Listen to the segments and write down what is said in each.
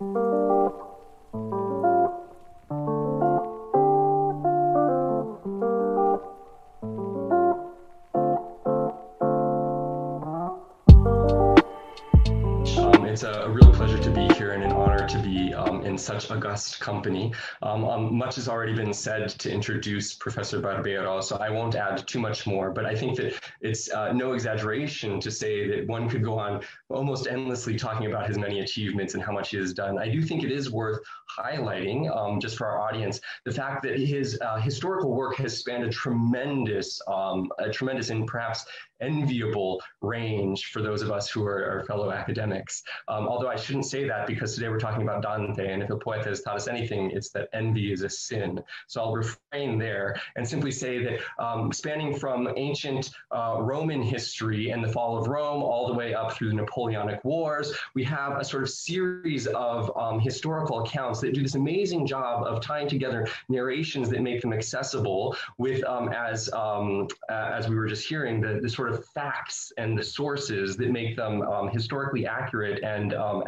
Thank you. Such august company. Um, um, much has already been said to introduce Professor Barbero, so I won't add too much more, but I think that it's uh, no exaggeration to say that one could go on almost endlessly talking about his many achievements and how much he has done. I do think it is worth highlighting, um, just for our audience, the fact that his uh, historical work has spanned a tremendous, um, a tremendous and perhaps enviable range for those of us who are, are fellow academics. Um, although I shouldn't say that because today we're talking about Dante, and if a poet has taught us anything, it's that envy is a sin. So I'll refrain there and simply say that um, spanning from ancient uh, Roman history and the fall of Rome all the way up through the Napoleonic Wars, we have a sort of series of um, historical accounts that do this amazing job of tying together narrations that make them accessible with, um, as, um, as we were just hearing, the, the sort sort of facts and the sources that make them um, historically accurate and um,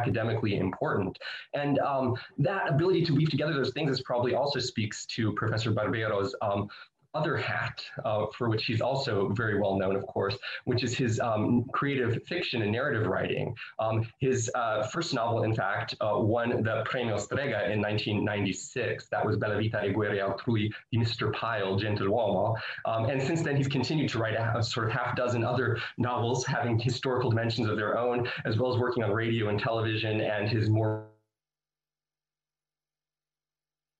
academically important. And um, that ability to weave together those things is probably also speaks to Professor Barbero's um, other hat, uh, for which he's also very well known, of course, which is his um, creative fiction and narrative writing. Um, his uh, first novel, in fact, uh, won the Premio Strega in 1996. That was Bella Vita e Guerre Altrui di Mr. Pyle, Gentiluomo. Um, and since then, he's continued to write a, a, sort of half dozen other novels having historical dimensions of their own, as well as working on radio and television and his more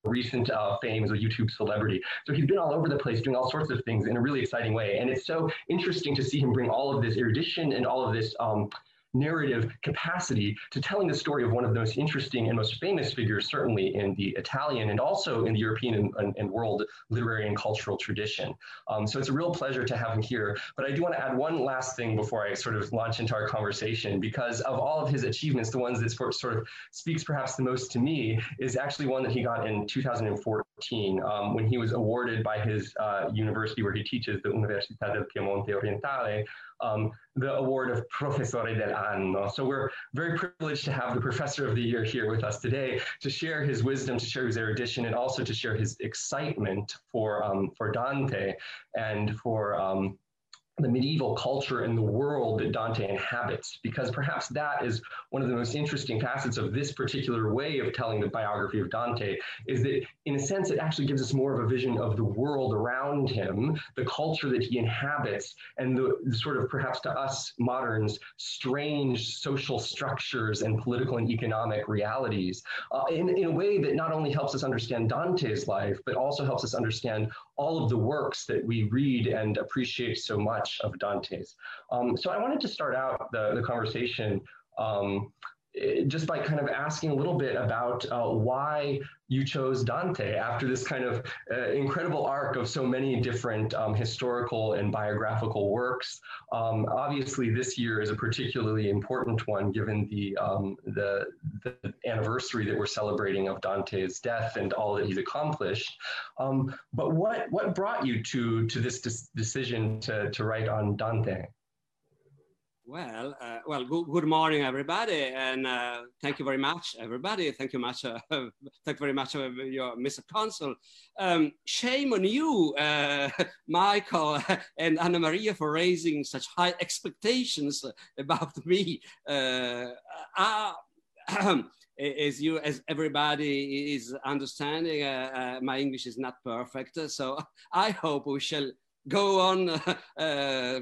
recent uh, fame as a YouTube celebrity. So he's been all over the place doing all sorts of things in a really exciting way. And it's so interesting to see him bring all of this erudition and all of this um, narrative capacity to telling the story of one of the most interesting and most famous figures, certainly in the Italian and also in the European and, and, and world literary and cultural tradition. Um, so it's a real pleasure to have him here. But I do want to add one last thing before I sort of launch into our conversation, because of all of his achievements, the ones that sort of speaks perhaps the most to me is actually one that he got in 2014 um, when he was awarded by his uh, university where he teaches, the Università del Piemonte Orientale, um, the award of Professore dell'Anno. So we're very privileged to have the Professor of the Year here with us today to share his wisdom, to share his erudition, and also to share his excitement for, um, for Dante and for um, the medieval culture and the world that Dante inhabits, because perhaps that is one of the most interesting facets of this particular way of telling the biography of Dante, is that in a sense it actually gives us more of a vision of the world around him, the culture that he inhabits, and the, the sort of perhaps to us moderns, strange social structures and political and economic realities, uh, in, in a way that not only helps us understand Dante's life, but also helps us understand all of the works that we read and appreciate so much of Dante's. Um, so I wanted to start out the, the conversation um, just by kind of asking a little bit about uh, why you chose Dante after this kind of uh, incredible arc of so many different um, historical and biographical works. Um, obviously, this year is a particularly important one given the, um, the, the, anniversary that we're celebrating of Dante's death and all that he's accomplished. Um, but what, what brought you to, to this decision to, to write on Dante? Well, uh, well, good, good, morning, everybody, and uh, thank you very much, everybody. Thank you much. Uh, thank you very much, uh, your Mr. Consul. Um, shame on you, uh, Michael and Anna Maria, for raising such high expectations about me. Uh, as you, as everybody is understanding, my English is not perfect, so I hope we shall go on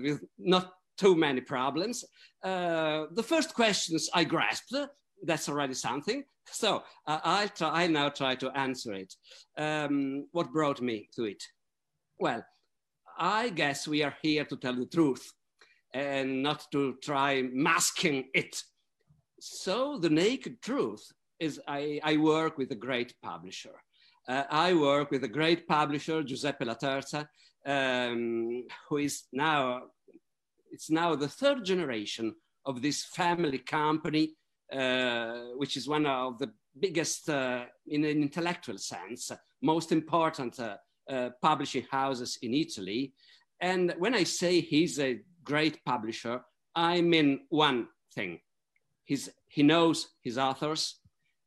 with not too many problems. Uh, the first questions I grasped, that's already something. So uh, I'll, try, I'll now try to answer it. Um, what brought me to it? Well, I guess we are here to tell the truth. and not to try masking it. So the naked truth is I, I work with a great publisher. Uh, I work with a great publisher, Giuseppe Laterza, um, who is now, it's now the third generation of this family company, uh, which is one of the biggest, uh, in an intellectual sense, most important uh, uh, publishing houses in Italy. And when I say he's a great publisher, I mean one thing. He's, he knows his authors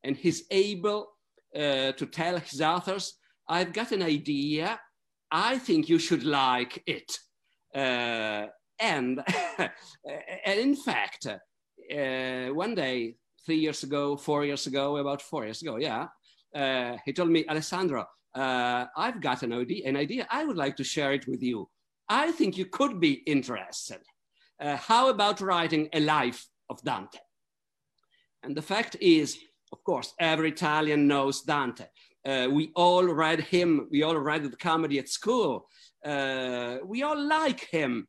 and he's able uh, to tell his authors, I've got an idea. I think you should like it. And, and in fact, uh, one day, three years ago, four years ago, about four years ago, yeah, uh, he told me, Alessandro, uh, I've got an idea, an idea. I would like to share it with you. I think you could be interested. Uh, how about writing a life of Dante? And the fact is, of course, every Italian knows Dante. Uh, we all read him. We all read the comedy at school. Uh, we all like him,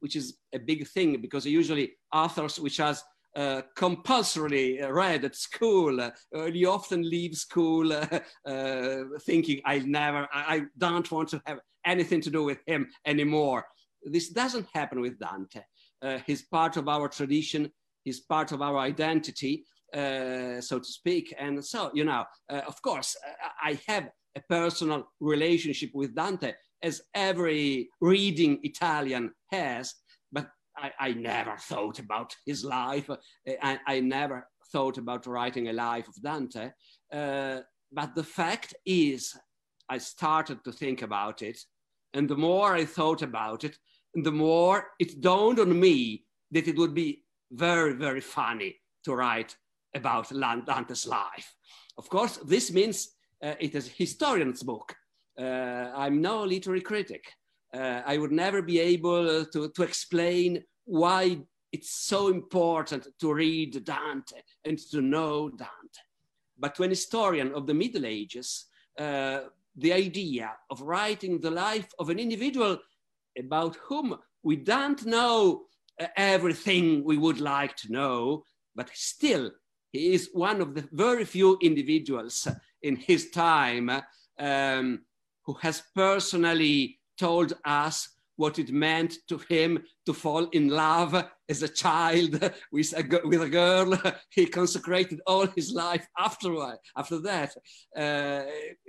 which is a big thing because usually authors which has uh, compulsorily read at school. Uh, you often leave school uh, uh, thinking, I never, I, I, don't want to have anything to do with him anymore. This doesn't happen with Dante. Uh, he's part of our tradition, he's part of our identity, uh, so to speak. And so, you know, of course, I have a personal relationship with Dante, as every reading Italian has. I, I never thought about his life. I, I, never thought about writing a life of Dante. Uh, but the fact is, I started to think about it. And the more I thought about it, the more it dawned on me that it would be very, very funny to write about Dante's life. Of course, this means uh, it is a historian's book. Uh, I'm no literary critic uh, I would never be able to, to explain why it's so important to read Dante and to know Dante. But to an historian of the Middle Ages, uh, the idea of writing the life of an individual about whom we don't know uh, everything we would like to know, but still he is one of the very few individuals in his time um, who has personally told us what it meant to him to fall in love as a child with a, with a girl. He consecrated all his life after, after that. Uh,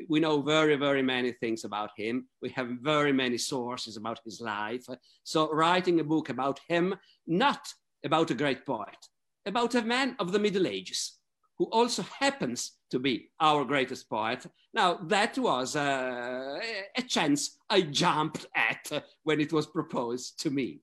we know very, very many things about him. We have very many sources about his life. So writing a book about him, not about a great poet, about a man of the Middle Ages, who also happens to be our greatest poet. Now, that was uh, a chance I jumped at when it was proposed to me.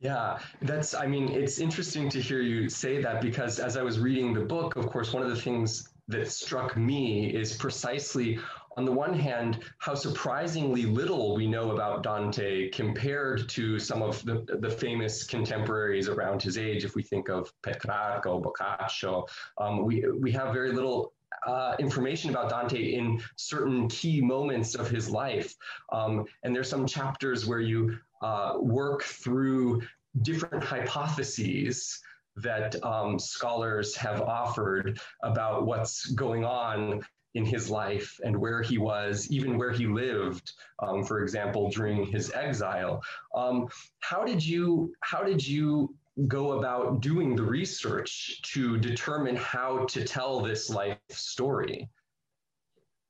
Yeah, that's, I mean, it's interesting to hear you say that because as I was reading the book, of course, one of the things that struck me is precisely on the one hand, how surprisingly little we know about Dante compared to some of the, the famous contemporaries around his age. If we think of Petrarca, Boccaccio, um, we, we have very little uh, information about Dante in certain key moments of his life. Um, and there's some chapters where you uh, work through different hypotheses that um, scholars have offered about what's going on in his life and where he was, even where he lived, um, for example, during his exile. Um, how did you how did you go about doing the research to determine how to tell this life story?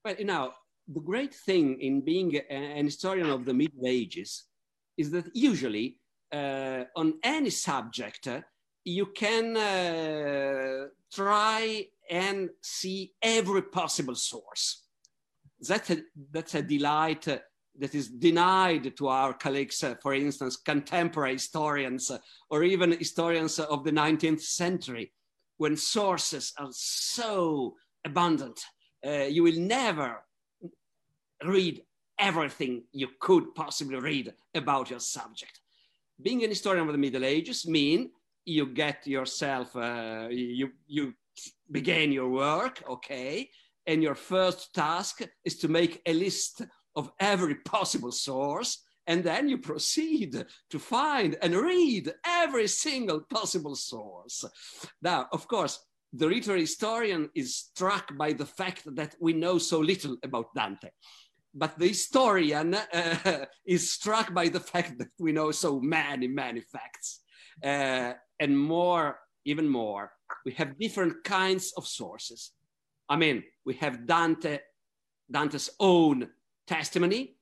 Well, you know, the great thing in being an historian of the Middle Ages is that usually uh, on any subject, uh, you can uh, try and see every possible source. That's a, that's a delight uh, that is denied to our colleagues, uh, for instance, contemporary historians uh, or even historians of the 19th century, when sources are so abundant. Uh, you will never read everything you could possibly read about your subject. Being an historian of the Middle Ages mean you get yourself, uh, you, you begin your work, okay, and your first task is to make a list of every possible source and then you proceed to find and read every single possible source. Now, of course, the literary historian is struck by the fact that we know so little about Dante. But the historian uh, is struck by the fact that we know so many, many facts. Uh, and more, even more, we have different kinds of sources. I mean, we have Dante, Dante's own testimony.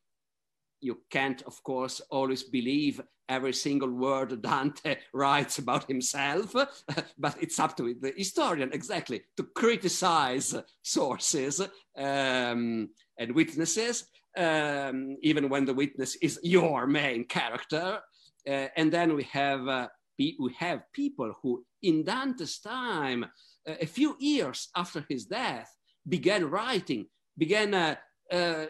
You can't, of course, always believe every single word Dante writes about himself, but it's up to the historian exactly to criticize sources um, and witnesses, um, even when the witness is your main character. Uh, and then we have uh, we have people who, in Dante's time, uh, a few years after his death, began writing, began uh, uh,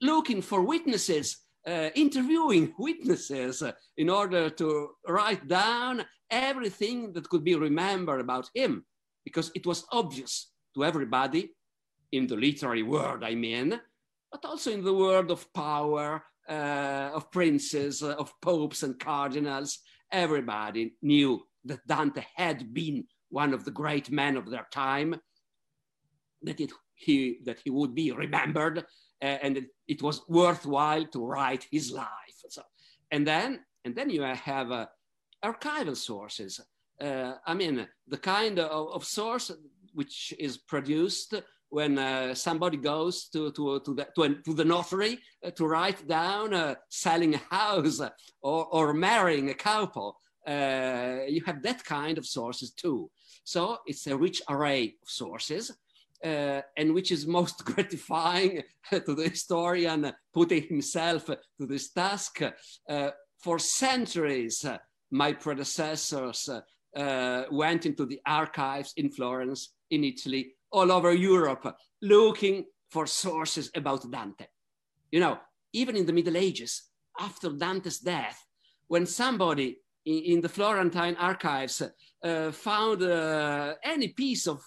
looking for witnesses, uh, interviewing witnesses uh, in order to write down everything that could be remembered about him, because it was obvious to everybody in the literary world, I mean, but also in the world of power, uh, of princes, of popes and cardinals. Everybody knew that Dante had been one of the great men of their time, that, it, he, that he would be remembered, uh, and it, was worthwhile to write his life. So, and then, and then you have uh, archival sources. Uh, I mean, the kind of, of source which is produced when uh, somebody goes to, to, to, the, to, to the notary uh, to write down uh, selling a house or, or marrying a couple. Uh, you have that kind of sources too. So it's a rich array of sources. Uh, and which is most gratifying to the historian putting himself to this task. Uh, for centuries, my predecessors went into the archives in Florence, in Italy, all over Europe looking for sources about Dante. You know, even in the Middle Ages, after Dante's death, when somebody in, in the Florentine archives uh, found uh, any piece of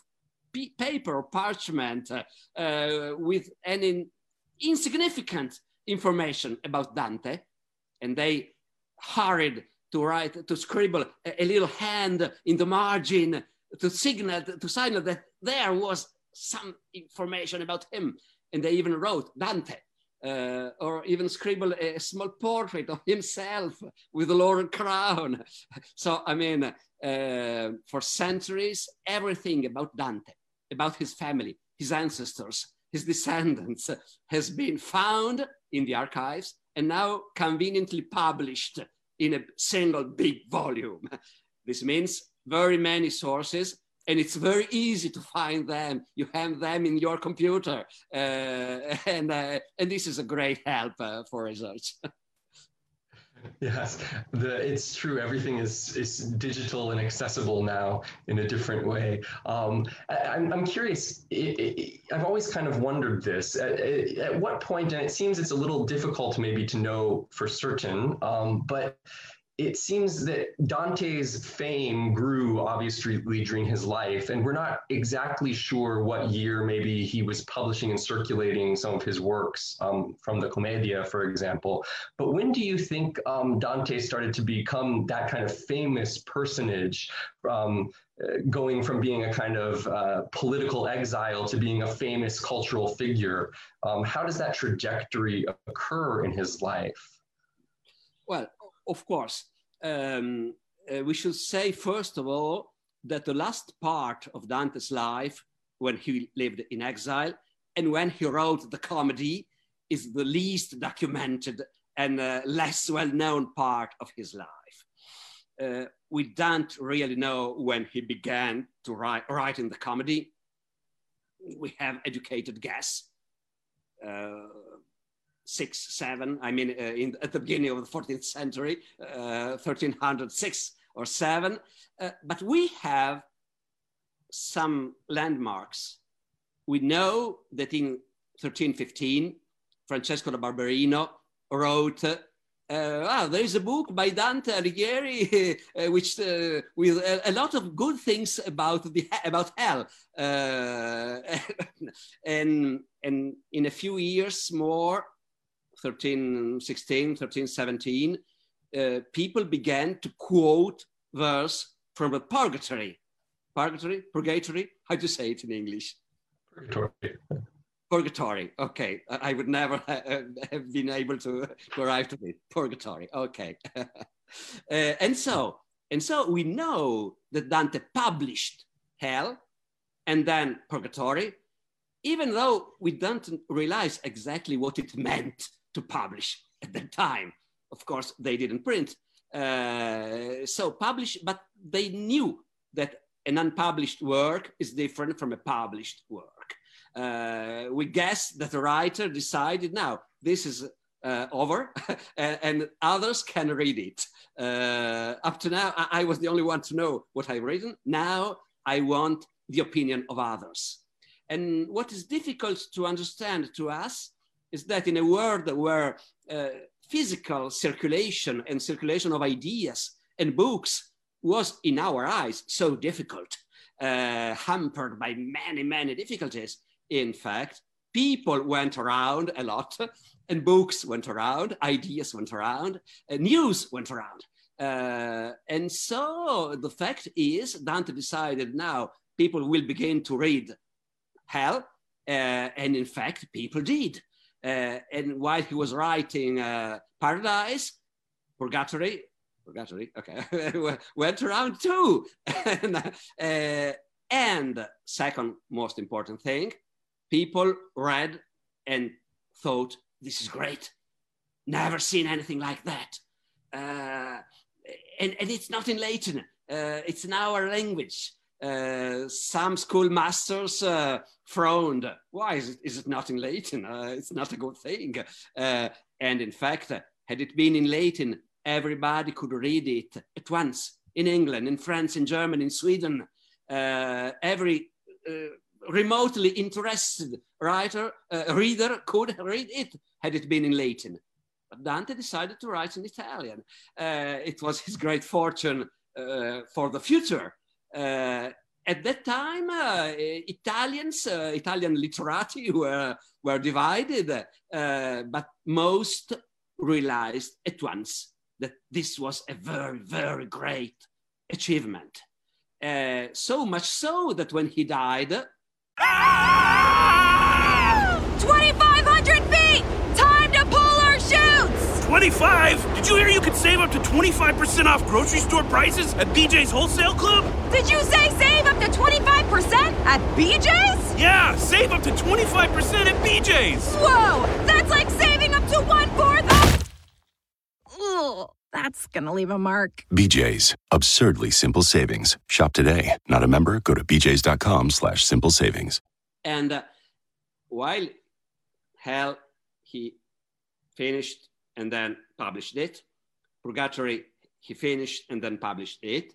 paper or parchment uh, uh, with any insignificant information about Dante, and they hurried to write, to scribble a, a little hand in the margin to signal to signal that there was some information about him, and they even wrote Dante, uh, or even scribbled a small portrait of himself with a laurel crown. So I mean, uh, for centuries, everything about Dante, about his family, his ancestors, his descendants, has been found in the archives and now conveniently published in a single big volume. This means very many sources and it's very easy to find them. You have them in your computer, uh, and uh, and this is a great help uh, for research. yes, the, it's true. Everything is is digital and accessible now in a different way. Um, I, am I'm curious. It, it, I've always kind of wondered this. At, at, what point, and it seems it's a little difficult maybe to know for certain, um, but it seems that Dante's fame grew obviously during his life, and we're not exactly sure what year maybe he was publishing and circulating some of his works um, from the Commedia, for example. But when do you think um, Dante started to become that kind of famous personage, um, going from being a kind of uh, political exile to being a famous cultural figure? Um, how does that trajectory occur in his life? Well, of course, um, uh, we should say, first of all, that the last part of Dante's life, when he lived in exile and when he wrote the comedy, is the least documented and uh, less well known part of his life. Uh, we don't really know when he began to write, in the comedy. We have educated guess. Uh, six, seven, I mean, uh, in, at the beginning of the 14th century, uh, 1306 or seven. Uh, but we have some landmarks. We know that in 1315, Francesco da Barberino wrote uh, ah, there is a book by Dante Alighieri, uh, which uh, with a, a, lot of good things about the about hell, uh, and and in a few years more, 13, 16, 13, 17, uh, people began to quote verse from the purgatory. Purgatory? Purgatory? How do you say it in English? Purgatory. Purgatory. Okay. I would never have been able to, to arrive to it. Purgatory. Okay. uh, and so, and so we know that Dante published hell and then purgatory, even though we don't realize exactly what it meant to publish at that time. Of course, they didn't print. Uh, so publish, but they knew that an unpublished work is different from a published work. Uh, we guess that the writer decided now this is uh, over and, others can read it. Uh, up to now, I, I, was the only one to know what I've written. Now I want the opinion of others. And what is difficult to understand to us is that in a world where uh, physical circulation and circulation of ideas and books was, in our eyes, so difficult, uh, hampered by many, many difficulties, in fact, people went around a lot and books went around, ideas went around, news went around. Uh, and so the fact is, Dante decided now people will begin to read hell. Uh, and in fact, people did. Uh, and while he was writing uh, Paradise, Purgatory, Purgatory, okay, went around too. and, uh, and second most important thing, people read and thought, this is great. Never seen anything like that. Uh, and, and it's not in Latin, uh, it's in our language. Uh, some schoolmasters uh, frowned. Why is it, is it not in Latin? Uh, it's not a good thing. Uh, and in fact, had it been in Latin, everybody could read it at once in England, in France, in Germany, in Sweden. Uh, every remotely interested writer, reader could read it had it been in Latin. But Dante decided to write in Italian. it was his great fortune for the future uh, at that time, uh, Italians, uh, Italian literati were, were divided, but most realized at once that this was a very, very great achievement. Uh, so much so that when he died, 2,500 feet! Time to pull our chutes! 25? Did you hear you could save up to 25% off grocery store prices at BJ's Wholesale Club? Did you say save up to 25% at BJ's? Yeah, save up to 25% at BJ's. Whoa, that's like saving up to one fourth of. Ugh, that's gonna leave a mark. BJ's, absurdly simple savings. Shop today. Not a member? Go to BJ's.com slash simple savings. And uh, while Hell, he finished and then published it. Purgatory, he finished and then published it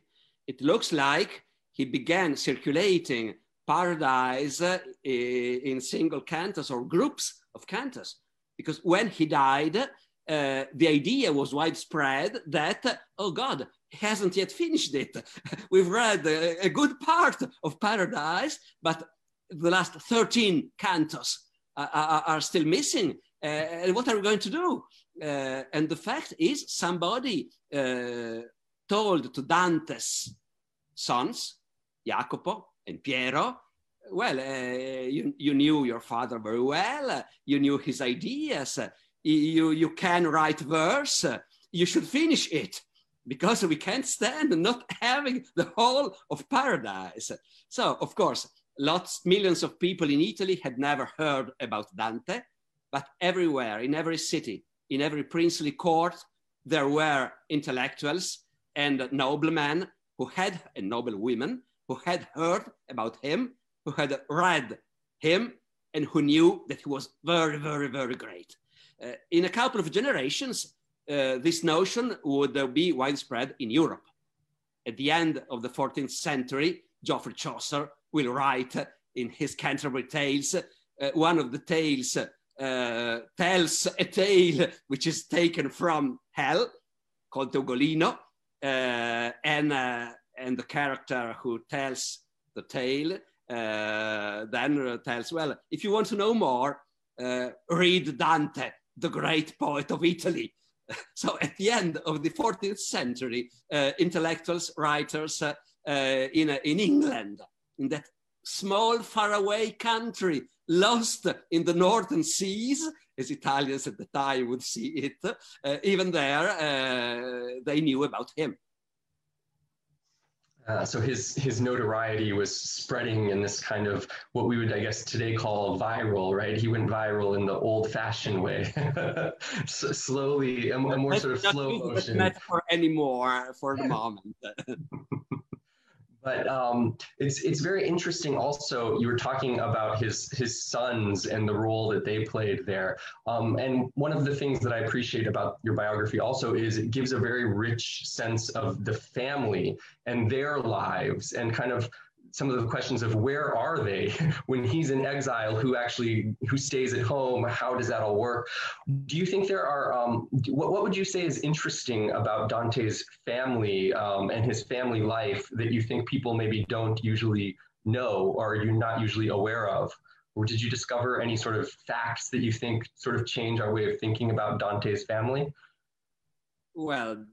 it looks like he began circulating paradise uh, in single cantos or groups of cantos. Because when he died, uh, the idea was widespread that, uh, oh God, he hasn't yet finished it. We've read a, a, good part of Paradise, but the last 13 cantos are, are still missing. Uh, and what are we going to do? Uh, and the fact is, somebody uh, told to Dante's sons, Jacopo and Piero, well, uh, you, you knew your father very well, you knew his ideas, you, you can write verse, you should finish it because we can't stand not having the whole of paradise. So, of course, lots, millions of people in Italy had never heard about Dante, but everywhere, in every city, in every princely court, there were intellectuals and noblemen who had, a noble women, who had heard about him, who had read him, and who knew that he was very, very, very great. Uh, in a couple of generations, uh, this notion would uh, be widespread in Europe. At the end of the 14th century, Geoffrey Chaucer will write in his Canterbury Tales, uh, one of the tales uh, tells a tale which is taken from hell, called Ugolino, uh, and uh, and the character who tells the tale uh, then tells, well, if you want to know more, read Dante the great poet of Italy. So at the end of the 14th century, uh, intellectuals, writers in, in England, in that small, faraway country, lost in the northern seas, as Italians at the time would see it, uh, even there, uh, they knew about him. Uh, so his his notoriety was spreading in this kind of what we would, I guess, today call viral, right? He went viral in the old-fashioned way, so slowly, a, a more sort of slow motion. metaphor anymore for the moment. But um, it's it's very interesting. Also, you were talking about his his sons and the role that they played there. Um, and one of the things that I appreciate about your biography also is it gives a very rich sense of the family and their lives and kind of some of the questions of where are they when he's in exile who actually who stays at home how does that all work? Do you think there are um, what, what would you say is interesting about dante's family um, and his family life that you think people maybe don't usually know or you're not usually aware of? Or did you discover any sort of facts that you think sort of change our way of thinking about dante's family? Well,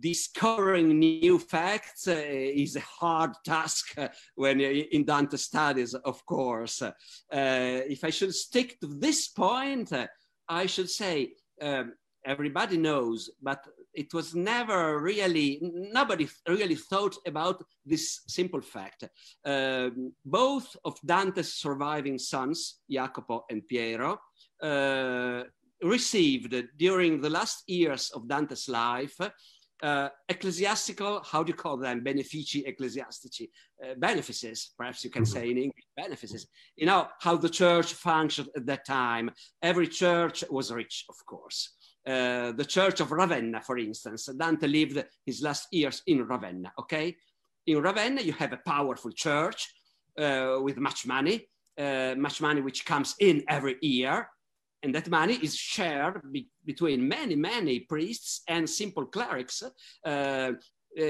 discovering new facts uh, is a hard task uh, when in Dante studies, of course. Uh, if I should stick to this point, uh, I should say um, everybody knows, but it was never really, nobody really thought about this simple fact. Um, both of Dante's surviving sons, Jacopo and Piero, uh, received during the last years of Dante's life uh, ecclesiastical, how do you call them? Benefici ecclesiastici, uh, benefices, perhaps you can Mhm. say in English, benefices. You know how the church functioned at that time. Every church was rich, of course. Uh, the church of Ravenna, for instance, Dante lived his last years in Ravenna, okay? In Ravenna, you have a powerful church uh, with much money, uh, much money which comes in every year and that money is shared be- between many, many priests and simple clerics, uh, uh,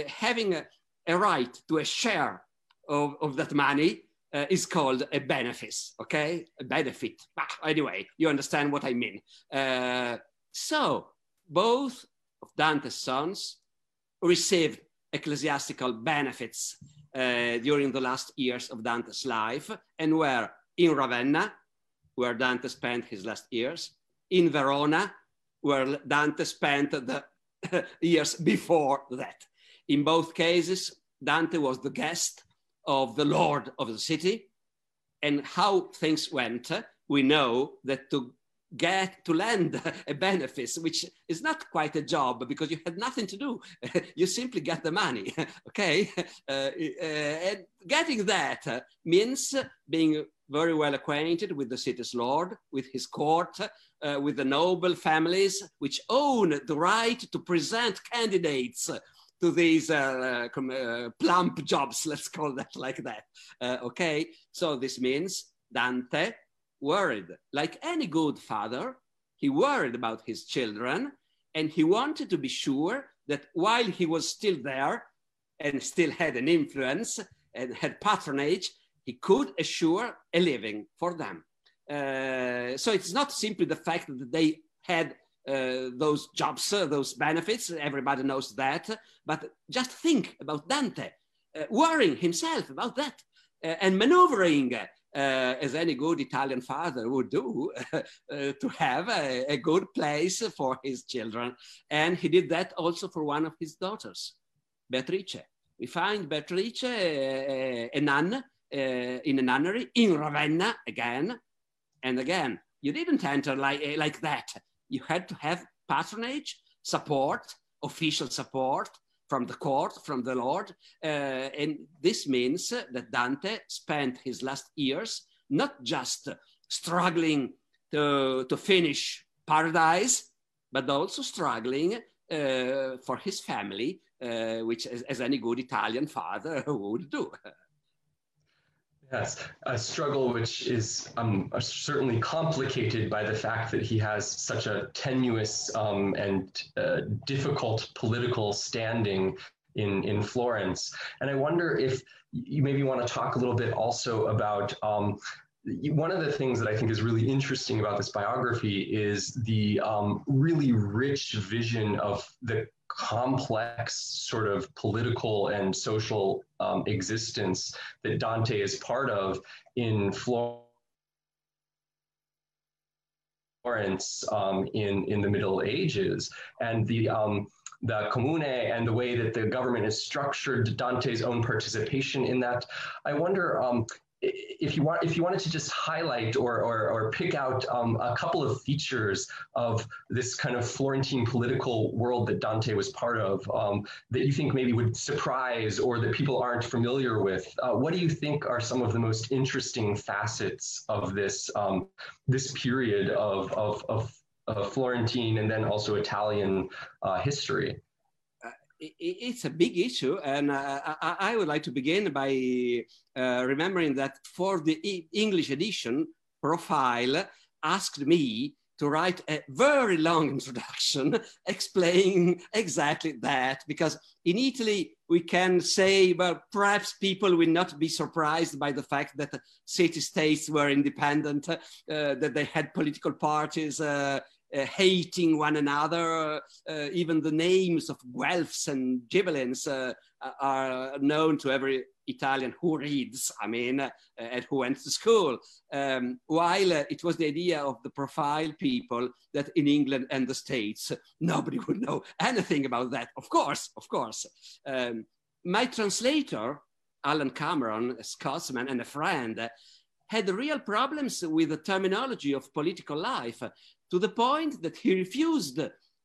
having a, a, right to a share of, of that money uh, is called a benefice, okay? A benefit. Anyway, you understand what I mean. Uh, so, both of Dante's sons received ecclesiastical benefits uh, during the last years of Dante's life and were in Ravenna, where Dante spent his last years, in Verona, where Dante spent the years before that. In both cases, Dante was the guest of the Lord of the city. And how things went, we know that to get to land a benefice, which is not quite a job because you had nothing to do. you simply get the money, okay? Uh, uh, and getting that means being very well acquainted with the city's lord, with his court, uh, with the noble families which own the right to present candidates to these uh, uh, plump jobs, let's call that like that. okay, so this means Dante worried, like any good father, he worried about his children and he wanted to be sure that while he was still there and still had an influence and had patronage, he could assure a living for them. Uh, so it's not simply the fact that they had uh, those jobs, uh, those benefits, everybody knows that, but just think about Dante uh, worrying himself about that uh, and maneuvering. Uh, as any good Italian father would do, to have a, a good place for his children. And he did that also for one of his daughters, Beatrice. We find Beatrice, a, nun, in a nunnery in Ravenna again and again. You didn't enter like, like that. You had to have patronage, support, official support from the court, from the Lord. Uh, and this means that Dante spent his last years not just struggling to, to finish paradise, but also struggling uh, for his family, uh, which, as, as any good Italian father would do. Yes, a struggle which is um, certainly complicated by the fact that he has such a tenuous um, and uh, difficult political standing in, in Florence. And I wonder if you maybe want to talk a little bit also about um, one of the things that I think is really interesting about this biography is the um, really rich vision of the complex sort of political and social um, existence that Dante is part of in Florence um, in, in the Middle Ages. And the, um, the Comune and the way that the government is structured, Dante's own participation in that. I wonder um, if you want if you wanted to just highlight or or, or pick out um, a couple of features of this kind of Florentine political world that Dante was part of um, that you think maybe would surprise or that people aren't familiar with, uh, what do you think are some of the most interesting facets of this um, this period of, of, of, of Florentine and then also Italian uh, history? It's a big issue, and uh, I, would like to begin by uh, remembering that for the English edition, Profile asked me to write a very long introduction explaining exactly that, because in Italy, we can say, well, perhaps people will not be surprised by the fact that city states were independent, uh, that they had political parties, uh, uh, hating one another. Uh, even the names of Guelphs and Ghibellines uh, are known to every Italian who reads, I mean, uh, and who went to school. Um, while uh, it was the idea of the profile people that in England and the States, nobody would know anything about that. Of course, of course. Um, my translator, Allan Cameron, a Scotsman and a friend, had real problems with the terminology of political life to the point that he refused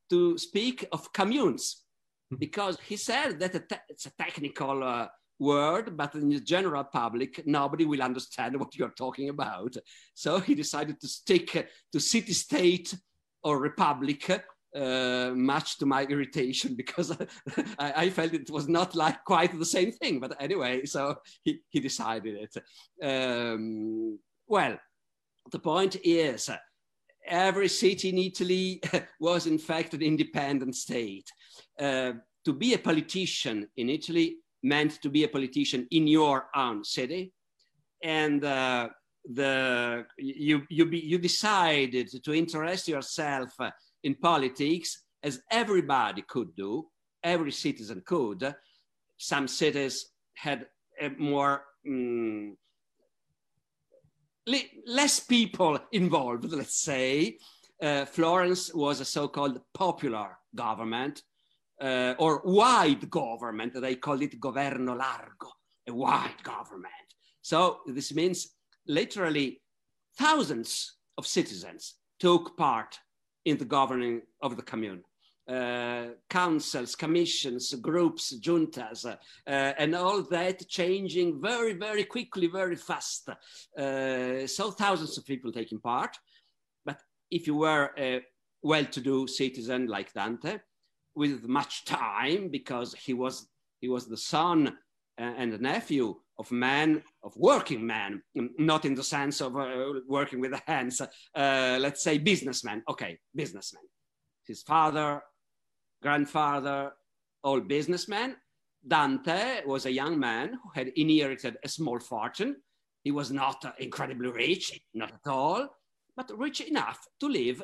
to speak of communes hmm. because he said that it's a technical uh, word, but in the general public, nobody will understand what you're talking about. So he decided to stick to city state or republic, uh, much to my irritation because I, I, felt it was not like quite the same thing. But anyway, so he, he decided it. Um, well, the point is, every city in Italy was in fact an independent state. Uh, to be a politician in Italy meant to be a politician in your own city. And uh, the, you, you, be, you decided to interest yourself in politics as everybody could do, every citizen could. Some cities had a more um, less people involved, let's say. Uh, Florence was a so-called popular government uh, or wide government. They called it governo largo, a wide government. So this means literally thousands of citizens took part in the governing of the commune. Uh, councils, commissions, groups, juntas, uh, and all that changing very, very quickly, very fast. Uh, so thousands of people taking part. But if you were a well-to-do citizen like Dante, with much time, because he was he was the son and the nephew of men, of working men, not in the sense of uh, working with the hands, uh, let's say businessmen. Okay, businessmen. His father grandfather, old businessman. Dante was a young man who had inherited a small fortune. He was not uh, incredibly rich, not at all, but rich enough to live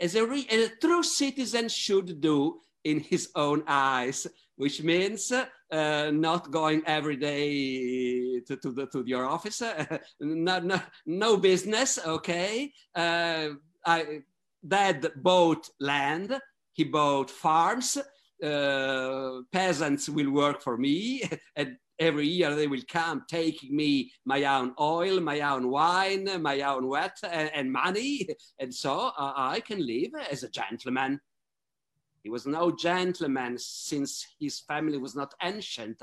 as a, re- a true citizen should do in his own eyes, which means uh, not going every day to, to, the, to your office, no, no, no business, okay? Uh, I, dad bought land, he bought farms. Uh, peasants will work for me, and every year they will come taking me my own oil, my own wine, my own wet, and, and money. And so uh, I can live as a gentleman. He was no gentleman since his family was not ancient,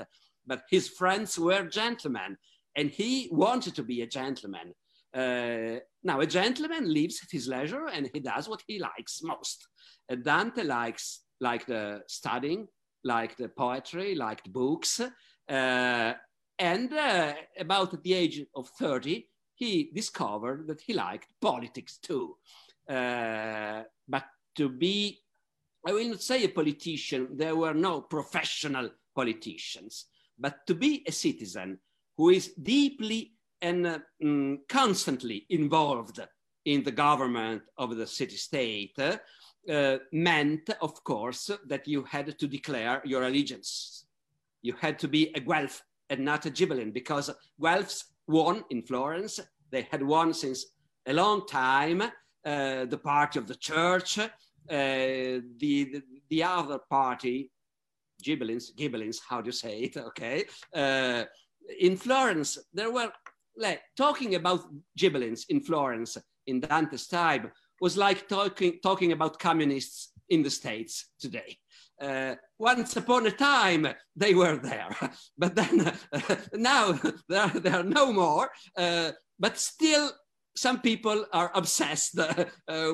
but his friends were gentlemen, and he wanted to be a gentleman. Uh, now, a gentleman lives at his leisure and he does what he likes most. Dante likes like the studying, like the poetry, like the books. Uh, and uh, about the age of 30, he discovered that he liked politics too. Uh, but to be, I will not say a politician, there were no professional politicians, but to be a citizen who is deeply and uh, constantly involved in the government of the city state uh, meant, of course, that you had to declare your allegiance. You had to be a Guelph and not a Ghibelline because Guelphs won in Florence. They had won since a long time. Uh, the party of the church, uh, the, the, the other party, Ghibellines, Ghibellines, how do you say it? Okay. Uh, in Florence, there were like talking about Ghibellines in Florence in Dante's time was like talking, talking about communists in the States today. Uh, once upon a time, they were there, but then uh, now there, there are no more. Uh, but still, some people are obsessed uh,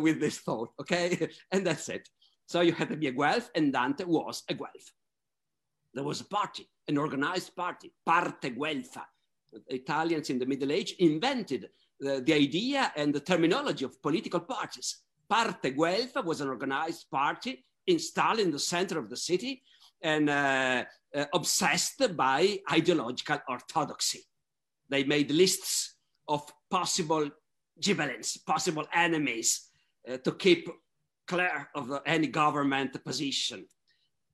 with this thought, okay? and that's it. So you had to be a Guelph, and Dante was a Guelph. There was a party, an organized party, Parte Guelfa. Italians in the Middle Age invented the, the idea and the terminology of political parties. Parte Guelfa was an organized party installed in the center of the city and uh, uh, obsessed by ideological orthodoxy. They made lists of possible Ghibellines, possible enemies uh, to keep clear of the, any government position.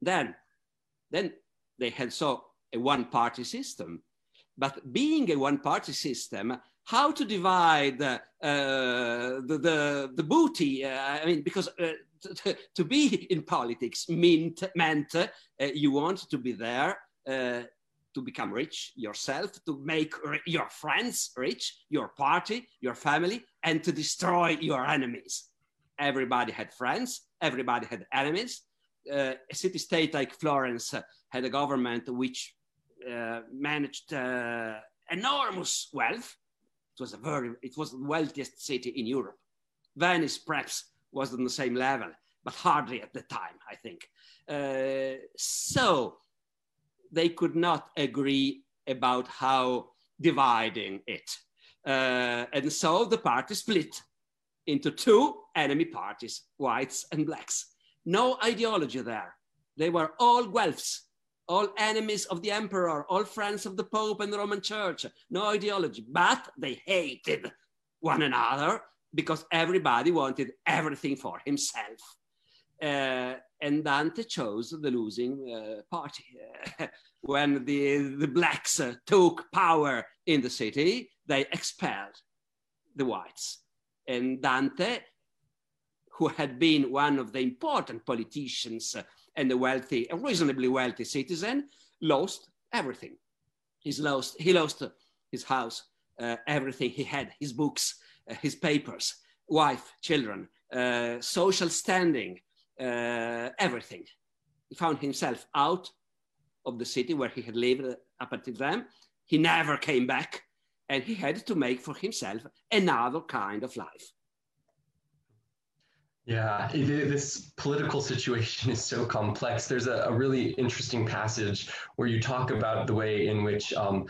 Then, then they had so a one-party system. But being a one-party system, how to divide uh, the, the, the booty. Uh, I mean, because uh, to, to, be in politics meant, meant uh, you want to be there to become rich yourself, to make your friends rich, your party, your family, and to destroy your enemies. Everybody had friends, everybody had enemies. Uh, a city state like Florence had a government which managed enormous wealth it was a very, it was the wealthiest city in Europe. Venice perhaps was on the same level, but hardly at the time, I think. Uh, so they could not agree about how dividing it. Uh, and so the party split into two enemy parties, whites and blacks. No ideology there. They were all Guelphs all enemies of the emperor, all friends of the Pope and the Roman Church, no ideology, but they hated one another because everybody wanted everything for himself. Uh, and Dante chose the losing uh, party. when the, the blacks uh, took power in the city, they expelled the whites. And Dante, who had been one of the important politicians and a wealthy, a reasonably wealthy citizen, lost everything. He's lost, he lost his house, uh, everything he had, his books, uh, his papers, wife, children, uh, social standing, uh, everything. He found himself out of the city where he had lived up until then. He never came back and he had to make for himself another kind of life. Yeah, it, this political situation is so complex. There's a, a, really interesting passage where you talk about the way in which um,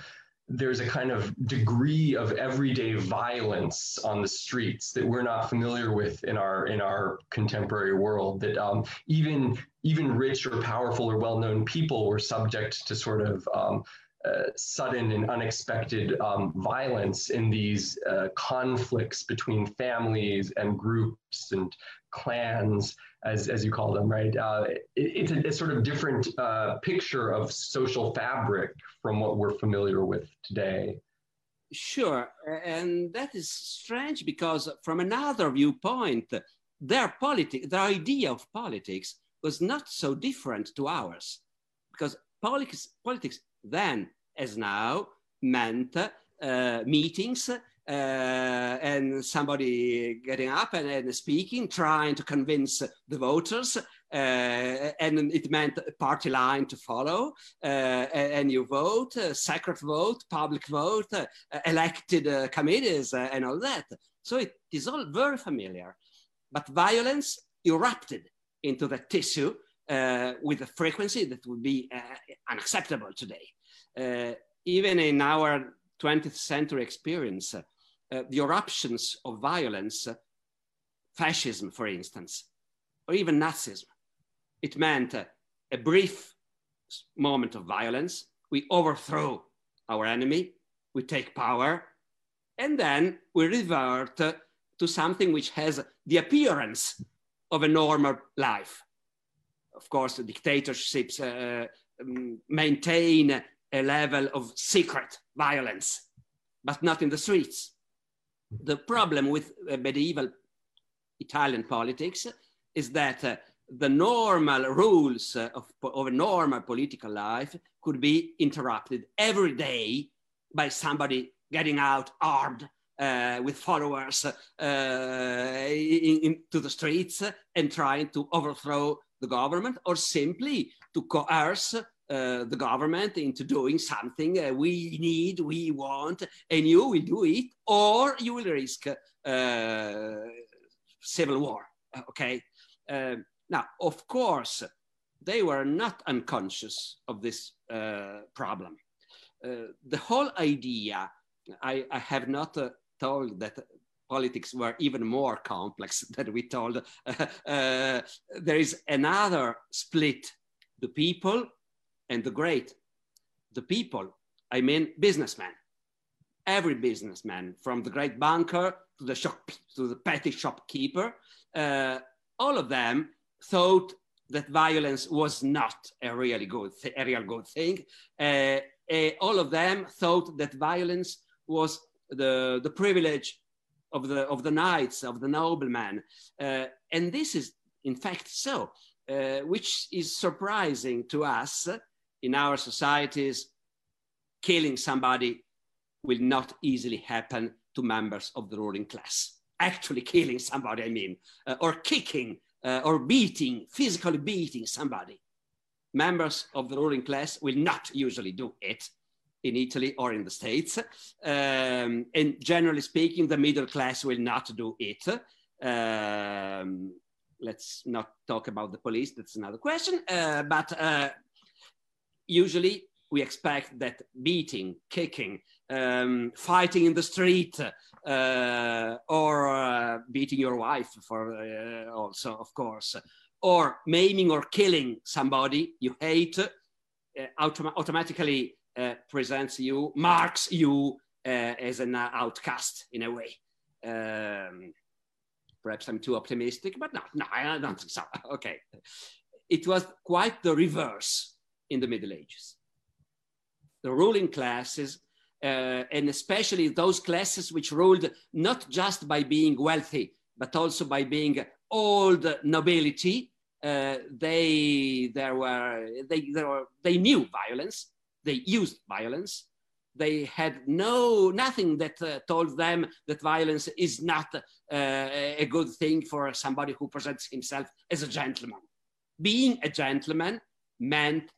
there's a kind of degree of everyday violence on the streets that we're not familiar with in our in our contemporary world. That um, even even rich or powerful or well-known people were subject to sort of um, uh, sudden and unexpected um, violence in these uh, conflicts between families and groups and clans, as, as you call them, right? Uh, it, it's a, a, sort of different uh, picture of social fabric from what we're familiar with today. Sure, and that is strange because from another viewpoint, their politics, their idea of politics was not so different to ours, because politics, politics then as now meant uh, meetings uh, and somebody getting up and, and, speaking, trying to convince the voters. Uh, and it meant a party line to follow, uh, and you vote, secret vote, public vote, elected committees, and all that. So it is all very familiar. But violence erupted into the tissue uh, with a frequency that would be uh, unacceptable today. Uh, even in our 20th century experience, uh, the eruptions of violence, fascism, for instance, or even Nazism. It meant a brief moment of violence. We overthrow our enemy, we take power, And then we revert to something which has the appearance of a normal life. Of course, dictatorships uh, um, maintain a level of secret violence, but not in the streets. The problem with uh, medieval Italian politics is that uh, the normal rules of, of a normal political life could be interrupted every day by somebody getting out armed uh, with followers uh, into the streets and trying to overthrow the government or simply to coerce uh, the government into doing something uh, we need, we want, and you will do it, or you will risk uh, civil war. Okay. Uh, now, of course, they were not unconscious of this uh, problem. the whole idea, I, I have not told that politics were even more complex than we told. there is another split the people and the great, the people, I mean businessmen. Every businessman, from the great banker to the shop, to the petty shopkeeper, uh, all of them thought that violence was not a really good, a real good thing. Uh, uh, all of them thought that violence was the, the privilege of the, of the knights, of the noblemen. Uh, and this is, in fact, so, uh, which is surprising to us in our societies, killing somebody will not easily happen to members of the ruling class. Actually, killing somebody, I mean, uh, or kicking uh, or beating, physically beating somebody. Members of the ruling class will not usually do it in Italy or in the States. Um, and generally speaking, the middle class will not do it. Um, let's not talk about the police, that's another question. Uh, but uh, usually we expect that beating, kicking, um, fighting in the street, uh, or uh, beating your wife, for uh, also, of course, or maiming or killing somebody you hate, uh, autom- automatically presents you, marks you uh, as an outcast in a way. Um, perhaps I'm too optimistic, but no, no, I don't think so. Okay. It was quite the reverse in the Middle Ages. The ruling classes, uh, and especially those classes which ruled not just by being wealthy, but also by being old nobility, uh, they, there were, they, there were, they knew violence, they used violence. They had no nothing that uh, told them that violence is not uh, a good thing for somebody who presents himself as a gentleman. Being a gentleman meant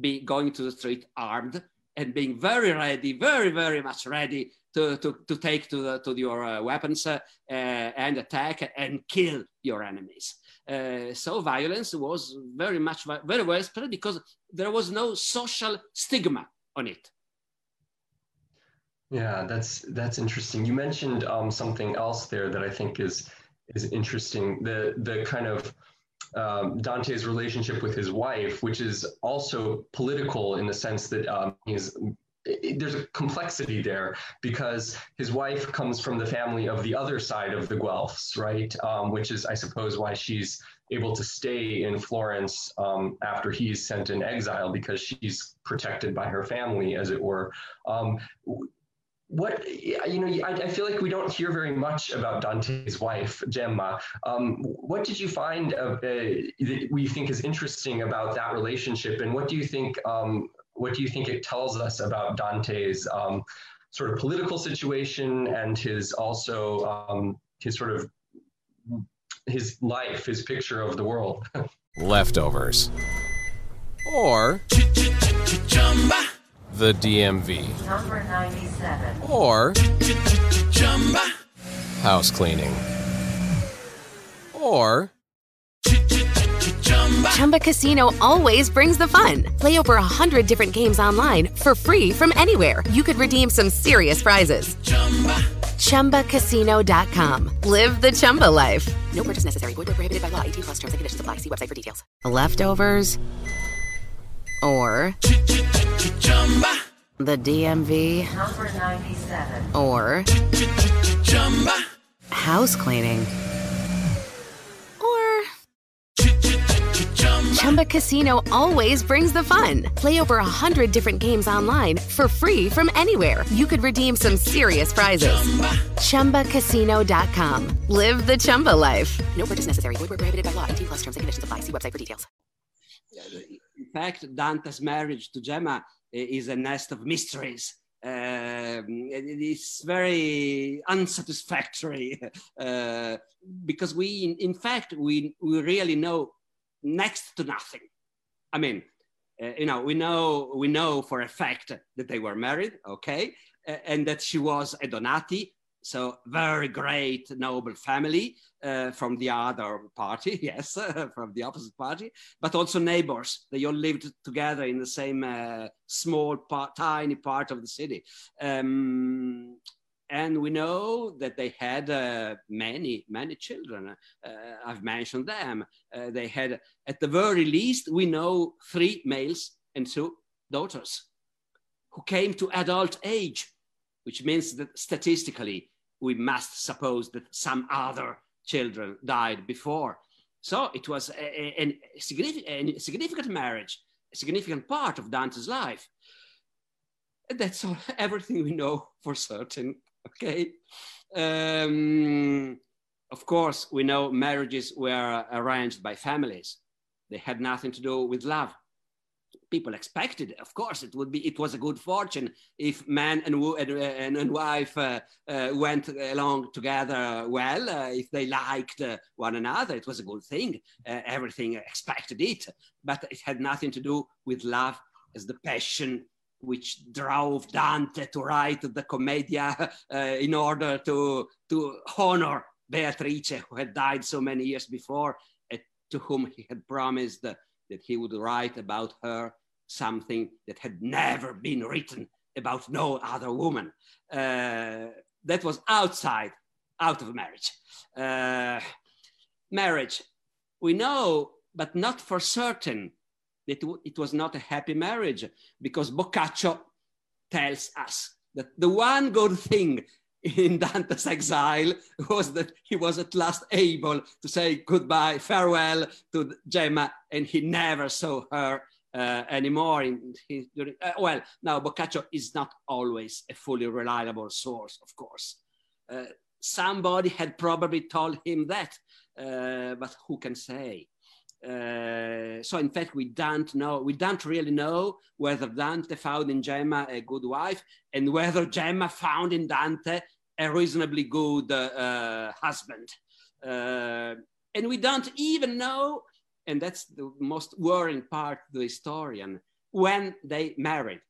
be going to the street armed and being very ready, very, very much ready to, to, to take to, the, to your uh, weapons uh, and attack and kill your enemies. Uh, so violence was very much, very well spread because there was no social stigma on it. Yeah, that's that's interesting. You mentioned um, something else there that I think is is interesting. The the kind of um, Dante's relationship with his wife, which is also political in the sense that um, he's there's a complexity there because his wife comes from the family of the other side of the Guelphs, right? Um, which is, I suppose, why she's able to stay in Florence um, after he's sent in exile because she's protected by her family, as it were. Um, what you know, I, I, feel like we don't hear very much about Dante's wife, Gemma. Um, what did you find uh, that we think is interesting about that relationship, and what do you think? What do you think it tells us about Dante's um, sort of political situation and his also um, his sort of his life, his picture of the world? Leftovers, or the DMV. Number 97. Or house cleaning. Or Chumba Casino always brings the fun. Play over a hundred different games online for free from anywhere. You could redeem some serious prizes. Chumba. ChumbaCasino.com. Live the Chumba life. No purchase necessary. Void where prohibited by law. 18 plus terms and conditions apply. See website for details. Leftovers or the DMV, Number 97. or Chumba. house cleaning, Chumba Casino always brings the fun. Play over a hundred different games online for free from anywhere. You could redeem some serious prizes. ChumbaCasino.com. Live the Chumba life. No purchase necessary. Void where prohibited by law. T plus terms and conditions apply. See website for details. in fact, Dante's marriage to Gemma is a nest of mysteries. Um, it is very unsatisfactory uh, because we, in, in fact, we, we really know next to nothing. I mean, uh, you know, we know we know for a fact that they were married, okay, uh, and that she was a Donati, so very great noble family uh, from the other party, yes, from the opposite party, but also neighbors. They all lived together in the same uh, small, part, tiny part of the city. Um, and we know that they had uh, many, many children. Uh, I've mentioned them. Uh, they had, at the very least, we know three males and two daughters who came to adult age, which means that statistically, we must suppose that some other children died before. So it was a, a, a, significant, a significant marriage, a significant part of Dante's life. That's all, everything we know for certain. Okay. Um, of course, we know marriages were arranged by families. They had nothing to do with love. People expected, of course, it would be. It was a good fortune if man and and, and wife uh, uh, went along together well. Uh, if they liked uh, one another, it was a good thing. Uh, everything expected it, but it had nothing to do with love as the passion which drove Dante to write the Commedia uh, in order to, to honor Beatrice, who had died so many years before, uh, to whom he had promised that he would write about her something that had never been written about no other woman. Uh, that was outside, out of marriage. Uh, marriage, we know, but not for certain, that it was not a happy marriage because Boccaccio tells us that the one good thing in Dante's exile was that he was at last able to say goodbye, farewell to Gemma, and he never saw her uh, anymore. In his, uh, well, now Boccaccio is not always a fully reliable source, of course. Uh, somebody had probably told him that, uh, but who can say? Uh, so in fact, we don't know, we don't really know whether Dante found in Gemma a good wife and whether Gemma found in Dante a reasonably good uh, husband. Uh, and we don't even know, and that's the most worrying part the historian, when they married,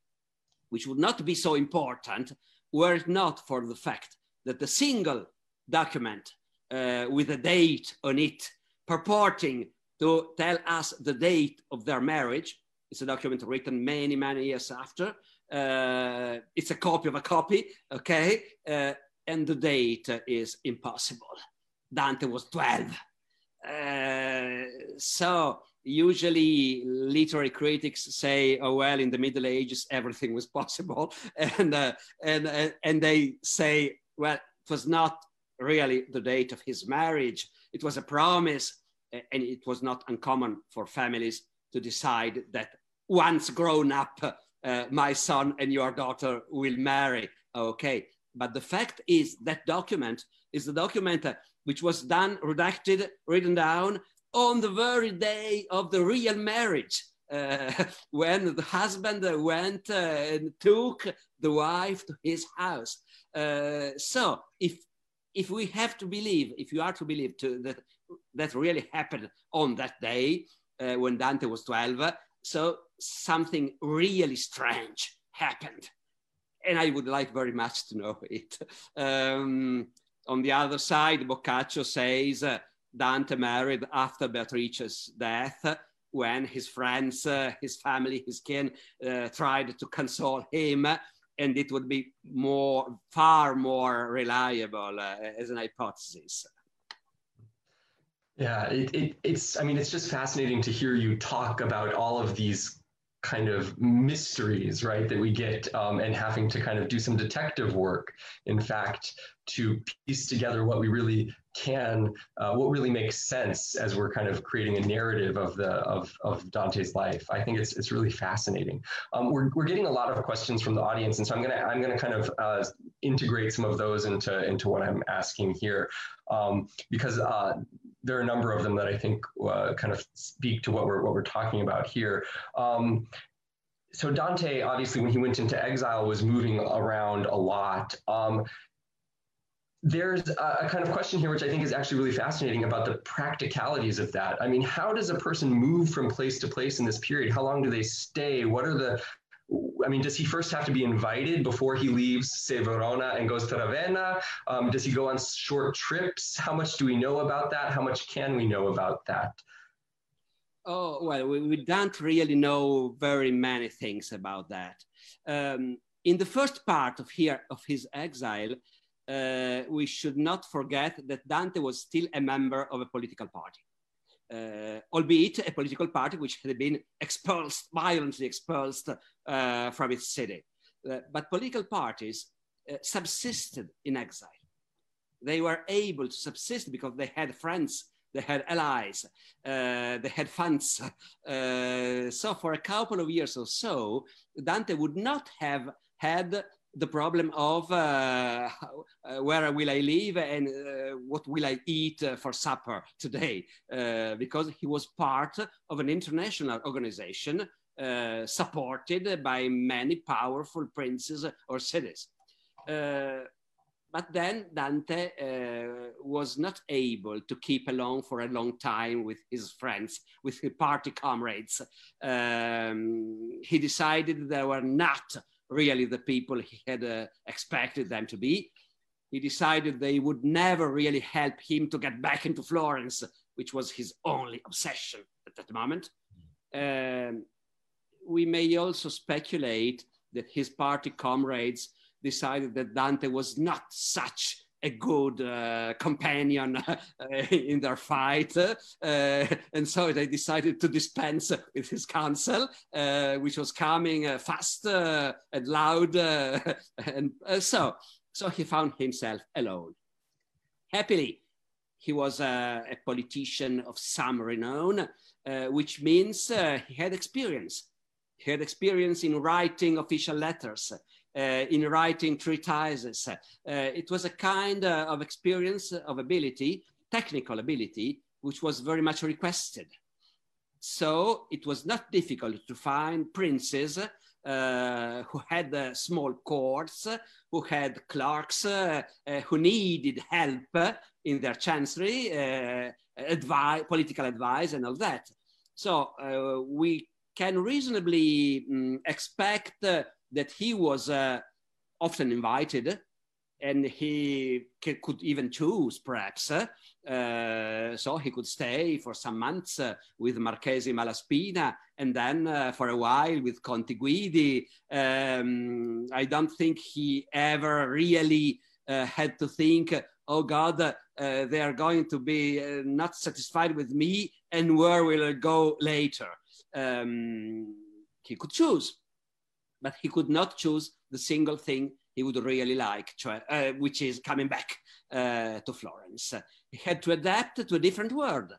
which would not be so important were it not for the fact that the single document uh, with a date on it purporting to tell us the date of their marriage. It's a document written many, many years after. Uh, it's a copy of a copy, okay? Uh, and the date is impossible. Dante was 12. Uh, so usually literary critics say, oh, well, in the Middle Ages, everything was possible. And, uh, and, uh, and they say, well, it was not really the date of his marriage. It was a promise and it was not uncommon for families to decide that once grown up, uh, my son and your daughter will marry. Okay, but the fact is that document is the document uh, which was done, redacted, written down on the very day of the real marriage. Uh, when the husband went uh, and took the wife to his house. Uh, so if if we have to believe, if you are to believe to, that that really happened on that day uh, when Dante was 12. So something really strange happened. And I would like very much to know it. Um, on the other side, Boccaccio says uh, Dante married after Beatrice's death when his friends, uh, his family, his kin uh, tried to console him. And it would be more, far more reliable uh, as an hypothesis. Yeah, it, it, it's, I mean, it's just fascinating to hear you talk about all of these kind of mysteries, right, that we get um, and having to kind of do some detective work, in fact, to piece together what we really can, uh, what really makes sense as we're kind of creating a narrative of the of, of Dante's life. I think it's it's really fascinating. Um, we're, we're getting a lot of questions from the audience, and so I'm gonna I'm gonna kind of uh, integrate some of those into into what I'm asking here, um, because uh, there are a number of them that I think uh, kind of speak to what we're what we're talking about here. Um, so Dante, obviously, when he went into exile, was moving around a lot. Um, there's a, kind of question here, which I think is actually really fascinating about the practicalities of that. I mean, how does a person move from place to place in this period? How long do they stay? What are the I mean, does he first have to be invited before he leaves, say, Verona and goes to Ravenna? Um, does he go on short trips? How much do we know about that? How much can we know about that? Oh, well, we, we don't really know very many things about that. Um, in the first part of, here, of his exile, uh, we should not forget that Dante was still a member of a political party. Uh, albeit a political party which had been expelled, violently expelled uh, from its city. Uh, but political parties uh, subsisted in exile. They were able to subsist because they had friends, they had allies, uh, they had funds. so for a couple of years or so, Dante would not have had the problem of uh, uh, where will I live and uh, what will I eat uh, for supper today, uh, because he was part of an international organization uh, supported by many powerful princes or cities. but then Dante was not able to keep along for a long time with his friends, with his party comrades. Um, he decided they were not really the people he had uh, expected them to be. He decided they would never really help him to get back into Florence, which was his only obsession at that moment. Um, we may also speculate that his party comrades decided that Dante was not such a good uh, companion uh, in their fight. Uh, and so they decided to dispense with his counsel, uh, which was coming fast and loud. and so, so he found himself alone. Happily, he was a, a politician of some renown, which means he had experience. He had experience in writing official letters. Uh, in writing treatises. Uh, it was a kind uh, of experience, of ability, technical ability, which was very much requested. So it was not difficult to find princes uh, who had uh, small courts, who had clerks, who needed help in their chancery, advice, political advice, and all that. So we can reasonably um, expect that he was uh, often invited and he could even choose perhaps uh, so he could stay for some months uh, with Marchesi Malaspina and then uh, for a while with Conti Guidi. Um, I don't think he ever really uh, had to think, oh God, uh, they are going to be uh, not satisfied with me and where will I go later? Um, he could choose but he could not choose the single thing he would really like, uh, which is coming back uh, to Florence. He had to adapt to a different world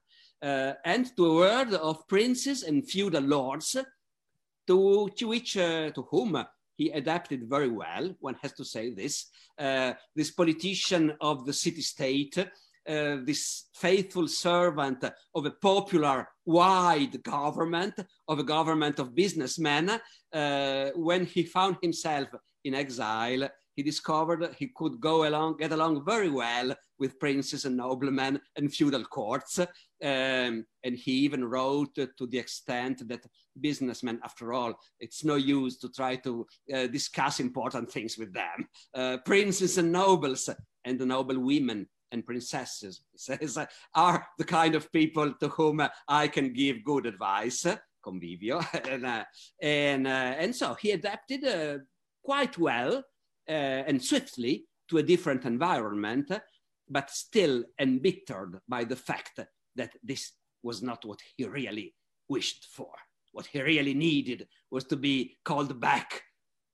uh, and to a world of princes and feudal lords, to, to which, uh, to whom he adapted very well. One has to say this. Uh, this politician of the city-state uh, this faithful servant of a popular, wide government, of a government of businessmen, uh, when he found himself in exile, he discovered he could go along, get along very well with princes and noblemen and feudal courts. Um, and he even wrote to the extent that businessmen, after all, it's no use to try to uh, discuss important things with them. Uh, princes and nobles and the noble women and princesses, says, are the kind of people to whom I can give good advice, convivio. and, uh, and, uh, and so he adapted uh, quite well uh, and swiftly to a different environment, but still embittered by the fact that this was not what he really wished for. What he really needed was to be called back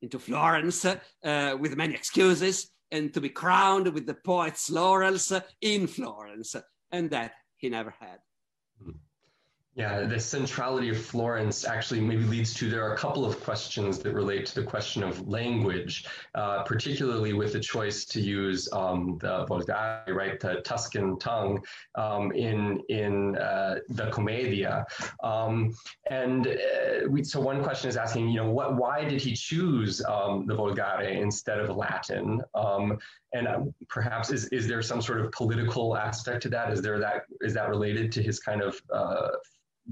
into Florence uh, with many excuses and to be crowned with the poet's laurels in Florence. And that he never had. Hmm. Yeah, the centrality of Florence actually maybe leads to there are a couple of questions that relate to the question of language, uh, particularly with the choice to use um, the Volgare, right, the Tuscan tongue um, in in uh, the Commedia. Um, and uh, we, so one question is asking, you know, what why did he choose um, the Volgare instead of Latin? Um, and uh, perhaps is is there some sort of political aspect to that? Is there that is that related to his kind of uh,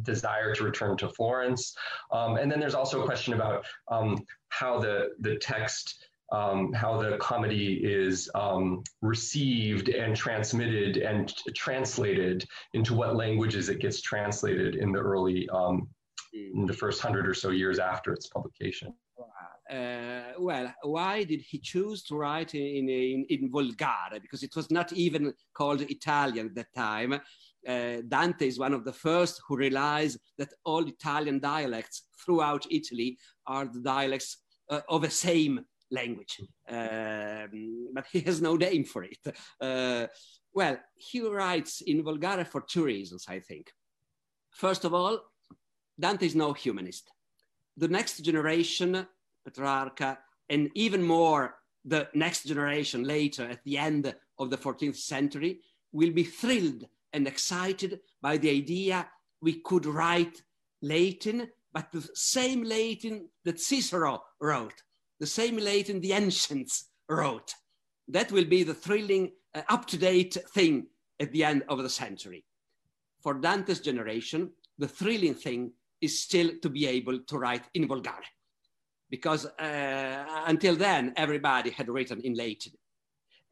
desire to return to Florence. Um, and then there's also a question about um, how the, the text, um, how the comedy is um, received and transmitted and translated into what languages it gets translated in the early, um, in the first hundred or so years after its publication. Uh, well, why did he choose to write in, in, in Volgare? Because it was not even called Italian at that time uh, Dante is one of the first who realized that all Italian dialects throughout Italy are the dialects uh, of the same language. Um, but he has no name for it. Uh, well, he writes in Volgare for two reasons, I think. First of all, Dante is no humanist. The next generation, Petrarca, and even more the next generation later at the end of the 14th century will be thrilled and excited by the idea we could write Latin, but the same Latin that Cicero wrote, the same Latin the ancients wrote. That will be the thrilling, uh, up to date thing at the end of the century. For Dante's generation, the thrilling thing is still to be able to write in Volgare. Because uh, until then, everybody had written in Latin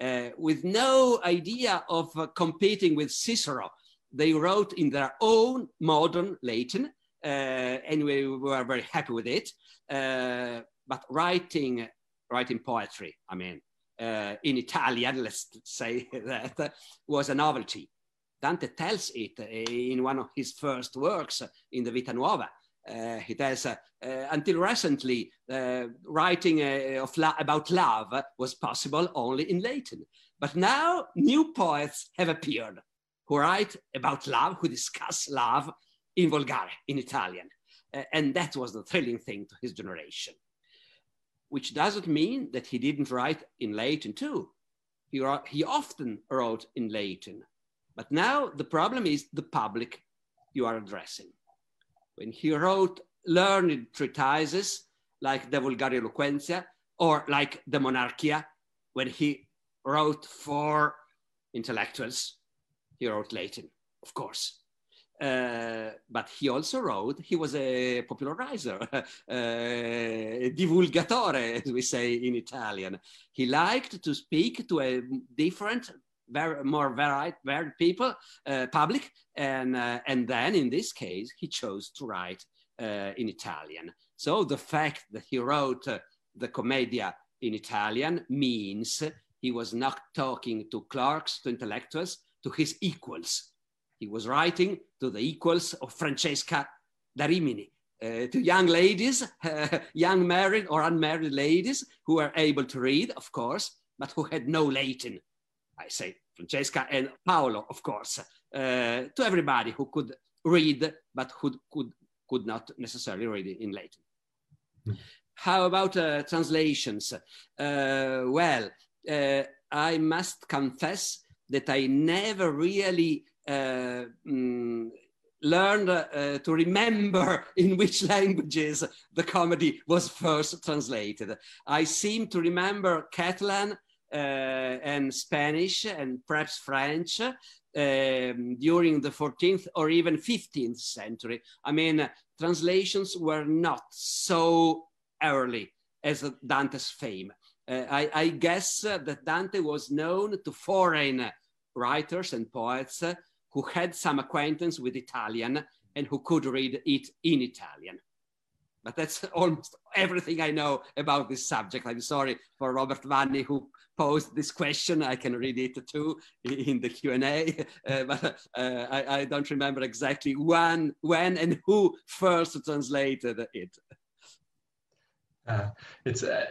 uh, with no idea of uh, competing with Cicero. They wrote in their own modern Latin. Uh, anyway, we were very happy with it. Uh, but writing, writing poetry, I mean, uh, in Italian, let's say that, was a novelty. Dante tells it in one of his first works in the Vita Nuova. Uh, he tells, uh, uh, until recently, writing about love was possible only in Latin. But now new poets have appeared who write about love, who discuss love in Volgare, in Italian. and that was the thrilling thing to his generation which doesn't mean that he didn't write in Latin too. He, he often wrote in Latin. But now the problem is the public you are addressing when he wrote learned treatises like the Vulgari Eloquentia or like the Monarchia, when he wrote for intellectuals, he wrote Latin, of course. Uh, but he also wrote, he was a popularizer, uh, divulgatore, as we say in Italian. He liked to speak to a different very more varied, varied people, uh, public, and uh, and then in this case he chose to write uh, in Italian. So the fact that he wrote uh, the Commedia in Italian means he was not talking to clerks, to intellectuals, to his equals. He was writing to the equals of Francesca da Rimini, uh, to young ladies, uh, young married or unmarried ladies who were able to read, of course, but who had no Latin I say Francesca and Paolo, of course, uh, to everybody who could read but who could, could not necessarily read it in Latin. Mm. How about uh, translations? Uh, well, uh, I must confess that I never really mm, learned uh, to remember in which languages the comedy was first translated. I seem to remember Catalan uh, and Spanish and perhaps French um, during the 14th or even 15th century. I mean, translations were not so early as Dante's fame. Uh, I, I, guess uh, that Dante was known to foreign writers and poets uh, who had some acquaintance with Italian and who could read it in Italian. but that's almost everything I know about this subject. I'm sorry for Robert Vanni who posed this question. I can read it too in the Q&A, uh, but uh, I, I, don't remember exactly when, when and who first translated it. Uh, it's uh,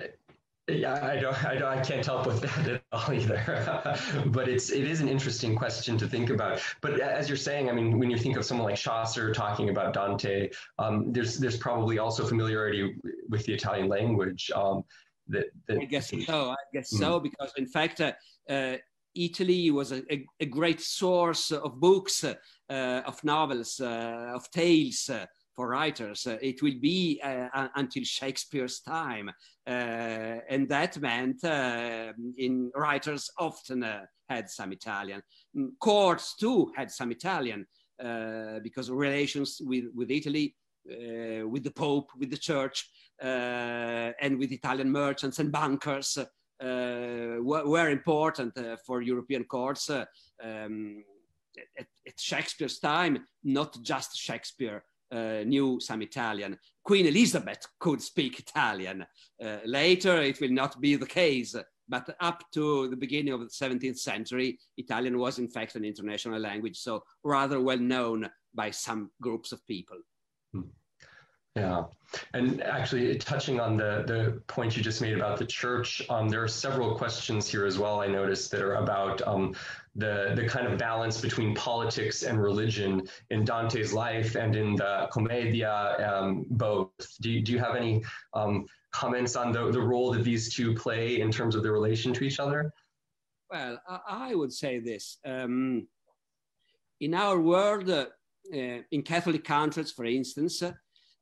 yeah, I don't, I don't, I can't help with that at all either. but it's, it is an interesting question to think about. But as you're saying, I mean, when you think of someone like Chaucer talking about Dante, um, there's, there's probably also familiarity with the Italian language. Um, that, that, I guess so. I guess mm. so because in fact, uh, uh, Italy was a, a, a, great source of books, uh, of novels, uh, of tales uh, for writers. Uh, it will be uh, until Shakespeare's time. Uh, and that meant in writers often had some Italian. Mm, courts too had some Italian because relations with, with Italy, with the Pope, with the church, and with Italian merchants and bankers uh, were, were, important uh, for European courts uh, um, at, at, Shakespeare's time, not just Shakespeare, uh, knew some Italian. Queen Elizabeth could speak Italian. Uh, later, it will not be the case, but up to the beginning of the 17th century, Italian was in fact an international language, so rather well known by some groups of people. Hmm. Yeah, and actually, touching on the the point you just made about the church, um, there are several questions here as well. I noticed that are about um, the the kind of balance between politics and religion in Dante's life and in the Commedia. Um, both. Do you, do you have any um, comments on the the role that these two play in terms of their relation to each other? Well, I would say this. Um, in our world, uh, in Catholic countries, for instance uh,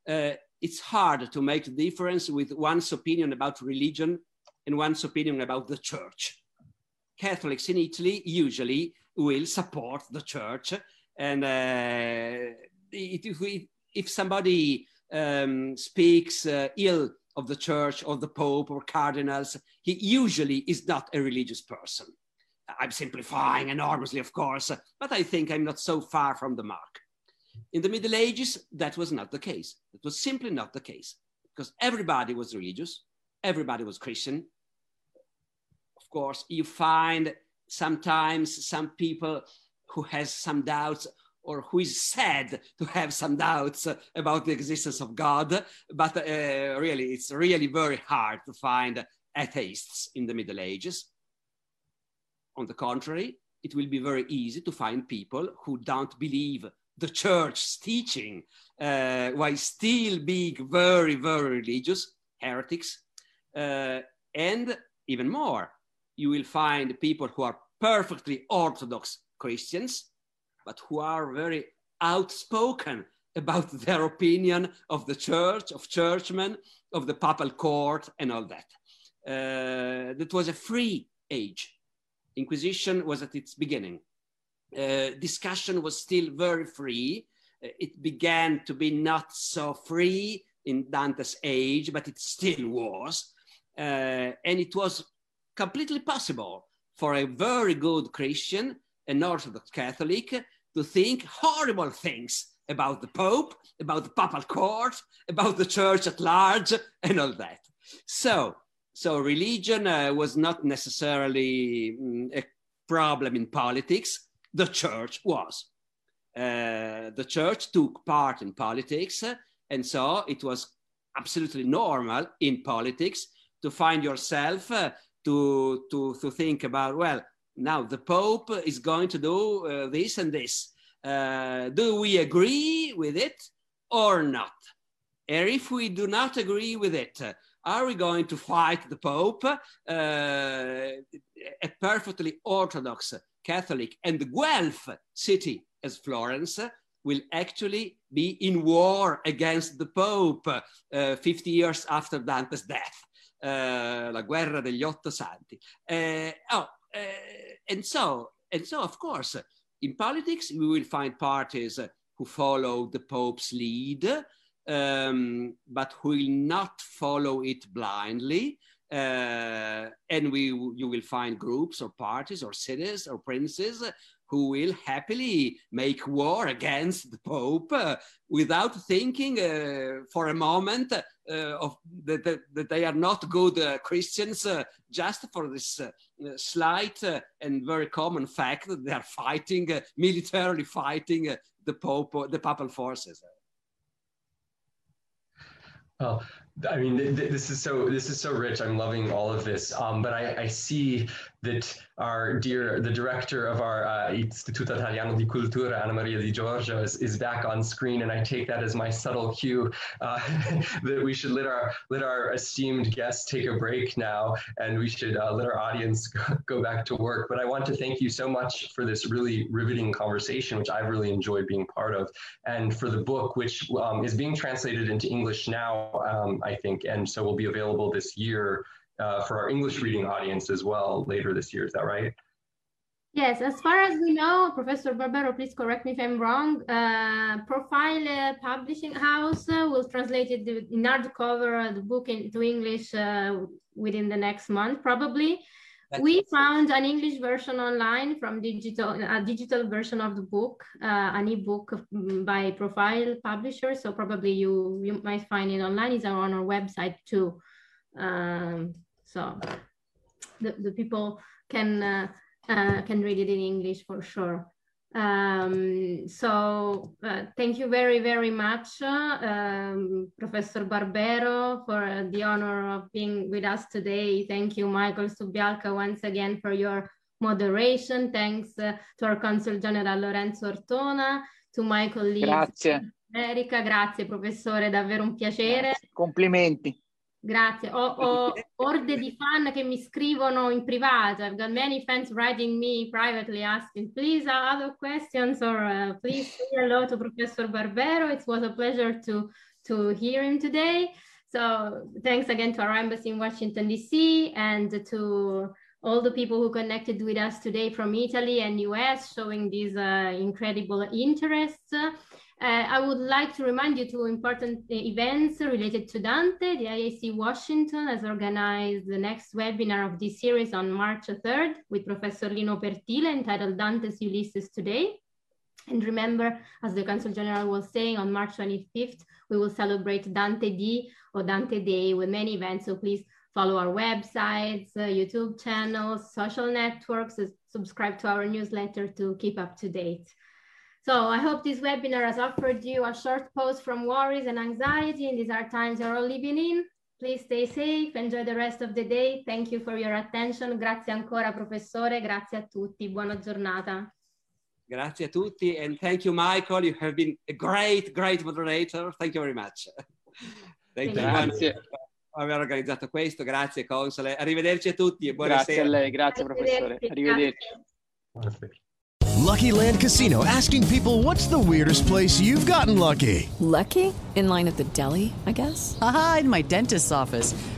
it's hard to make a difference with one's opinion about religion and one's opinion about the church. Catholics in Italy usually will support the church, and uh, if, if, somebody um, speaks uh, ill of the church or the pope or cardinals, he usually is not a religious person. I'm simplifying enormously, of course, but I think I'm not so far from the mark. In the Middle Ages, that was not the case. It was simply not the case because everybody was religious, everybody was Christian. Of course, you find sometimes some people who has some doubts or who is sad to have some doubts about the existence of God, but uh, really, it's really very hard to find atheists in the Middle Ages. On the contrary, it will be very easy to find people who don't believe the church's teaching uh, while still being very, very religious, heretics. Uh, and even more, you will find people who are perfectly Orthodox Christians, but who are very outspoken about their opinion of the church, of churchmen, of the papal court, and all that. Uh, that was a free age. Inquisition was at its beginning. Uh, discussion was still very free. Uh, it began to be not so free in Dante's age, but it still was. Uh, and it was completely possible for a very good Christian, an Orthodox Catholic, to think horrible things about the Pope, about the Papal Court, about the Church at large, and all that. So, so religion uh, was not necessarily mm, a problem in politics the church was. Uh, the church took part in politics, uh, and so it was absolutely normal in politics to find yourself uh, to, to, to think about, well, now the Pope is going to do uh, this and this. Uh, do we agree with it or not? And if we do not agree with it, uh, are we going to fight the Pope? a perfectly orthodox Catholic and Guelph city as Florence will actually be in war against the Pope uh, 50 years after Dante's death, uh, la guerra degli otto santi. Uh, oh, uh, and so, and so, of course, in politics, we will find parties who follow the Pope's lead, um, but who will not follow it blindly. Uh, and we, you will find groups or parties or cities or princes who will happily make war against the Pope uh, without thinking uh, for a moment uh, of that, that, that, they are not good uh, Christians uh, just for this slight and very common fact that they are fighting, militarily fighting the Pope, or the papal forces. Well, I mean, th- th- this is so this is so rich. I'm loving all of this. Um, but I, I see that our dear, the director of our uh, Istituto Italiano di Cultura, Anna Maria Di Giorgio, is, is back on screen, and I take that as my subtle cue uh, that we should let our let our esteemed guests take a break now, and we should uh, let our audience go back to work. But I want to thank you so much for this really riveting conversation, which I've really enjoyed being part of, and for the book, which um, is being translated into English now, um, I think, and so will be available this year uh, for our English reading audience as well later this year. Is that right? Yes, as far as we know, Professor Barbero, please correct me if I'm wrong. Uh, Profile uh, Publishing House uh, will translate it in hardcover the book into English uh, within the next month, probably. We found an English version online from digital, a digital version of the book, uh, an ebook mm, by Profile Publisher. So probably you you might find it online. It's on our website too. Um, so the, the people can uh, uh, can read it in English for sure. Um, so uh, thank you very, very much, uh, um, Professor Barbero, for the honor of being with us today. Thank you, Michael Subialka, once again for your moderation. Thanks uh, to our Consul General Lorenzo Ortona, to my colleague Grazie. Erika. Grazie, professore, davvero un piacere. Complimenti. Grazie. Ho, ho, orde di fan che mi scrivono in privato. I've got many fans writing me privately asking, please, uh, other questions or uh, please say hello to Professor Barbero. It was a pleasure to, to hear him today. So thanks again to our embassy in Washington, D.C. and to all the people who connected with us today from Italy and US, showing these uh, incredible interests. Uh, I would like to remind you two important uh, events related to Dante. The IIC Washington has organized the next webinar of this series on March 3rd with Professor Lino Pertile entitled Dante's Ulysses Today. And remember, as the Consul General was saying, on March 25th, we will celebrate Dantedì or Dante Day with many events. So please follow our websites, uh, YouTube channels, social networks, subscribe to our newsletter to keep up to date. So I hope this webinar has offered you a short pause from worries and anxiety in these hard times you're all living in. Please stay safe, enjoy the rest of the day. Thank you for your attention. Grazie ancora, professore. Grazie a tutti. Buona giornata. Grazie a tutti and thank you, Michael. You have been a great, great moderator. Thank you very much. Thank you. Grazie. Aver organizzato questo. Grazie, console. Arrivederci a tutti e buonasera. Grazie a lei, grazie professore. Arrivederci. Buonasera. Lucky Land Casino asking people what's the weirdest place you've gotten lucky? Lucky? In line at the deli, I guess? Aha, in my dentist's office.